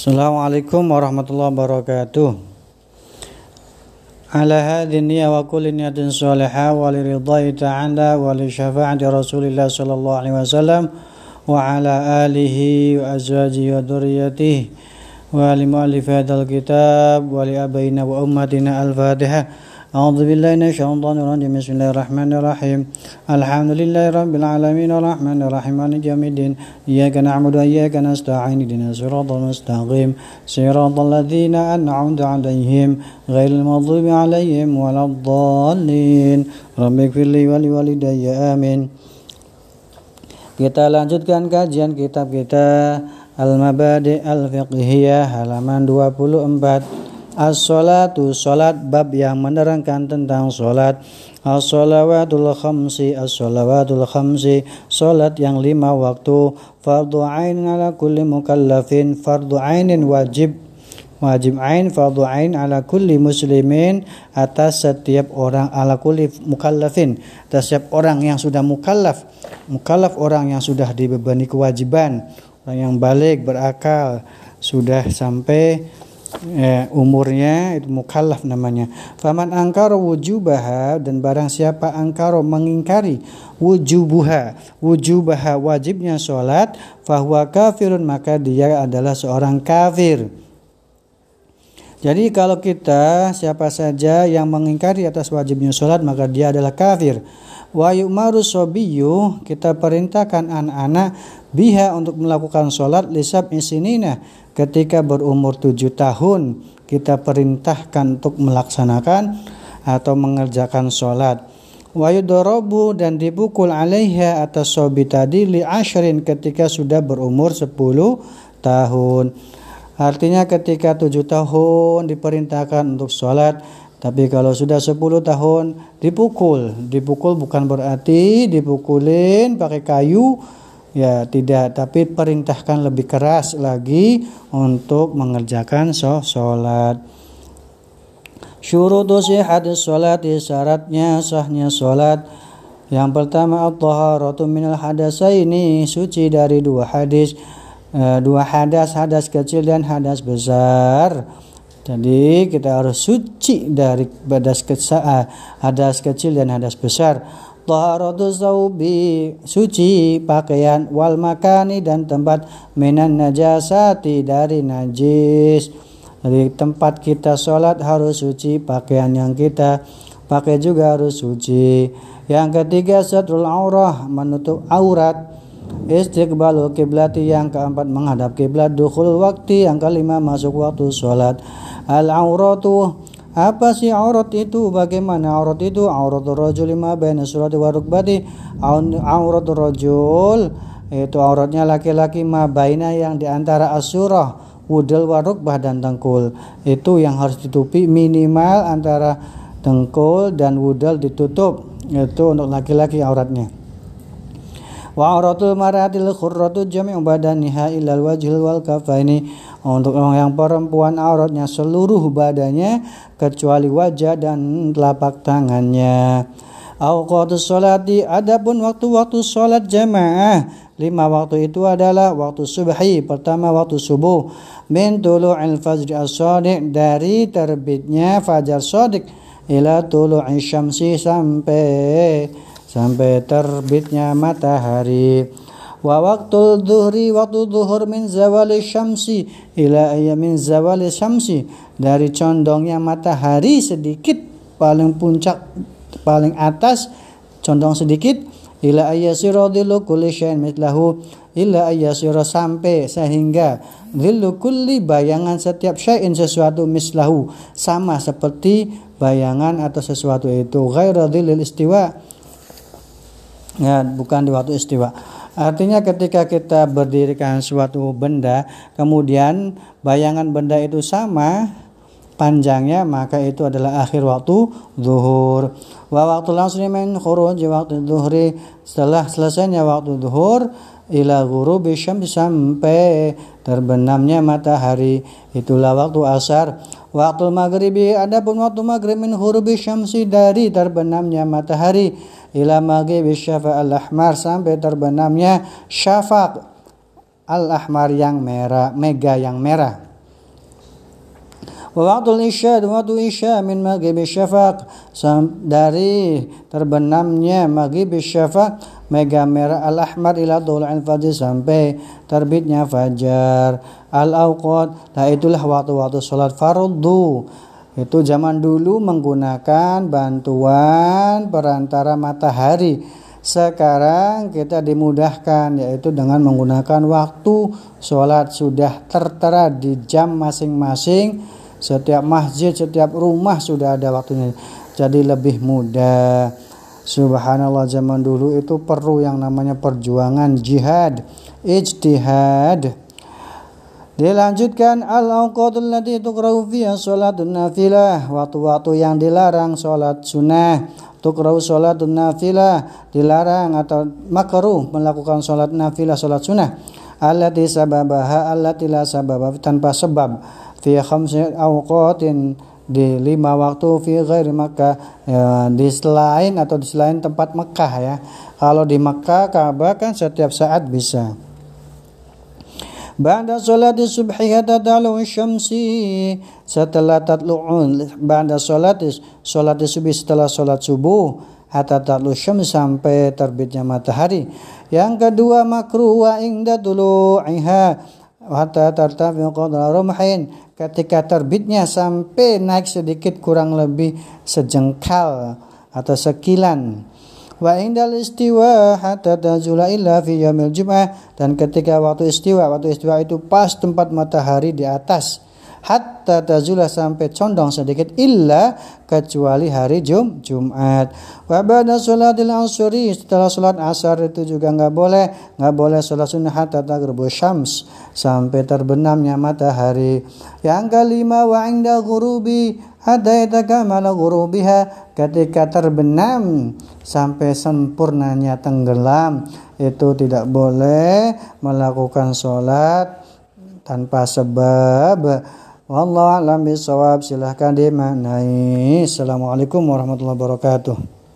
Assalamualaikum warahmatullahi wabarakatuh. Ala hadhihi niyya wa kulli niyatin salihah wa li ridai ta'ala wa li syafa'ati Rasulillah sallallahu alaihi wasallam wa ala alihi wa azwajihi wa dhurriyyatihi أعوذ بالله من الشيطان الرجيم. بسم الله الرحمن الرحيم. الحمد لله رب العالمين الرحمن الرحيم. مالك يوم الدين. إياك نعبد وإياك نستعين. اهدنا الصراط المستقيم. صراط الذين أنعمت عليهم غير المغضوب عليهم ولا الضالين. رب اغفر لي ولوالدي. آمين. Kita lanjutkan kajian kitab kita Al-Mabadi Al-Fiqhiyah halaman 24 As-salatu salat bab yang menerangkan tentang salat. As-salawatul khamsi As-salawatul khamsi Salat yang lima waktu. Fardu ain ala kulli mukallafin Fardu ainin wajib. Wajib ain fardu ain ala kulli muslimin atas setiap orang ala kulli mukallafin. Atas setiap orang yang sudah mukallaf. Mukallaf orang yang sudah dibebani kewajiban. Orang yang balik berakal sudah sampai eh, umurnya itu mukallaf namanya. Faman angkara wujubaha dan barang siapa angkara mengingkari wujubuha, wujubaha wajibnya sholat, fahuwa kafirun maka dia adalah seorang kafir. Jadi kalau kita siapa saja yang mengingkari atas wajibnya sholat maka dia adalah kafir. Wa yu'maru sobiyu kita perintahkan anak-anak biha untuk melakukan sholat lisab isinina ketika berumur tujuh tahun kita perintahkan untuk melaksanakan atau mengerjakan sholat. Wayudorobu dan dipukul alaiha atas sobi tadi li ashrin ketika sudah berumur sepuluh tahun. Artinya ketika tujuh tahun diperintahkan untuk sholat tapi kalau sudah 10 tahun dipukul. Dipukul bukan berarti dipukulin pakai kayu Ya tidak, tapi perintahkan lebih keras lagi untuk mengerjakan sholat. Syurutu sihhatis sholat syaratnya sahnya sholat. Yang pertama at-taharatu minal ini suci dari dua hadis e, dua hadas hadas kecil dan hadas besar. Jadi kita harus suci dari hadas hadas kecil dan hadas besar taharatu saubi suci pakaian wal makani dan tempat minan najasati dari najis. Dari tempat kita sholat harus suci pakaian yang kita pakai juga harus suci. Yang ketiga satrul aurah menutup aurat. Istiqbalul kiblati yang keempat menghadap kiblat dukhul waktu yang kelima masuk waktu sholat. Al auratu apa sih aurat itu? Bagaimana aurat itu? Aurat rajul lima baina surati wa rukbati. Aurat rajul itu auratnya laki-laki ma baina yang di antara asurah wudel warukbah dan tengkul itu yang harus ditutupi minimal antara tengkul dan wudel ditutup itu untuk laki-laki auratnya wa auratul maratil khurratu jami'u badaniha ilal wajhil wal kafaini untuk yang perempuan auratnya seluruh badannya kecuali wajah dan telapak tangannya. Awqatus sholati adapun waktu-waktu sholat jamaah. Lima waktu itu adalah waktu subhi pertama waktu subuh. Min tulu'il fajri as dari terbitnya fajar shadiq. Ila tulu'i syamsi sampai sampai terbitnya matahari wa waktu dhuhri waktu zuhur min zawali syamsi ila min zawali syamsi. Dari condongnya matahari sedikit paling puncak paling atas condong sedikit ila ayyasira dhillu kulli syai'in ila ayyasira sampai sehingga dhillu kulli bayangan setiap syai'in sesuatu mislahu sama seperti bayangan atau sesuatu itu. Ghaira dhillil istiwa. Ya bukan di waktu istiwa Artinya ketika kita berdirikan suatu benda, kemudian bayangan benda itu sama panjangnya, maka itu adalah akhir waktu zuhur. Wa waktu langsung min khuruj waktu zuhri. Setelah selesainya waktu zuhur ila ghurubi syams sampai terbenamnya matahari. Itulah waktu asar waktu maghribi adapun waktu maghrib min ghurubi syamsi dari terbenamnya matahari ila maghibi syafa al-ahmar sampai terbenamnya syafaq al-ahmar yang merah, mega yang merah. Waktu isya waktu isya min maghrib syafaq dari terbenamnya maghrib syafaq mega merah al ahmar ila fajr sampai terbitnya fajar. Al awqat nah itulah waktu-waktu sholat fardu. Itu zaman dulu menggunakan bantuan perantara matahari. Sekarang kita dimudahkan yaitu dengan menggunakan waktu sholat sudah tertera di jam masing-masing. Setiap masjid, setiap rumah sudah ada waktunya. Jadi lebih mudah. Subhanallah zaman dulu itu perlu yang namanya perjuangan jihad, ijtihad. Dilanjutkan al-awqatul lati tuqra'u fiha nafilah, waktu-waktu yang dilarang salat sunnah tukrau sholat nafilah dilarang atau makruh melakukan sholat nafilah sholat sunnah allati sababaha allati la sababa tanpa sebab fi khamsi awqatin di lima waktu fi ghairi Makkah. Ya, di selain atau di selain tempat Mekah ya. Kalau di Mekah Ka'bah kan setiap saat bisa. Ba'da salati subhi hatta ta'lu syamsi. Setelah tatlu'un ba'da salati salati subhi setelah salat subuh hatta ta'lu syams sampai terbitnya matahari. Yang kedua makruh wa inda tulu'iha hatta qadra rumhin ketika terbitnya sampai naik sedikit kurang lebih sejengkal atau sekilan. Wa indal istiwa hatta tazula illa fi yaumil jum'ah. Dan ketika waktu istiwa waktu istiwa itu pas tempat matahari di atas hatta tazula sampai condong sedikit illa kecuali hari Jum Jumat. Wa ba'da salatil asri setelah salat asar itu juga nggak boleh nggak boleh salat sunnah hatta taghrubu syams sampai terbenamnya matahari. Yang kelima wa inda ghurubi hatta yatakamala ghurubiha ketika terbenam sampai sempurnanya tenggelam itu tidak boleh melakukan sholat tanpa sebab Wallahu a'lam bishawab. Silahkan dimaknai. Assalamualaikum warahmatullahi wabarakatuh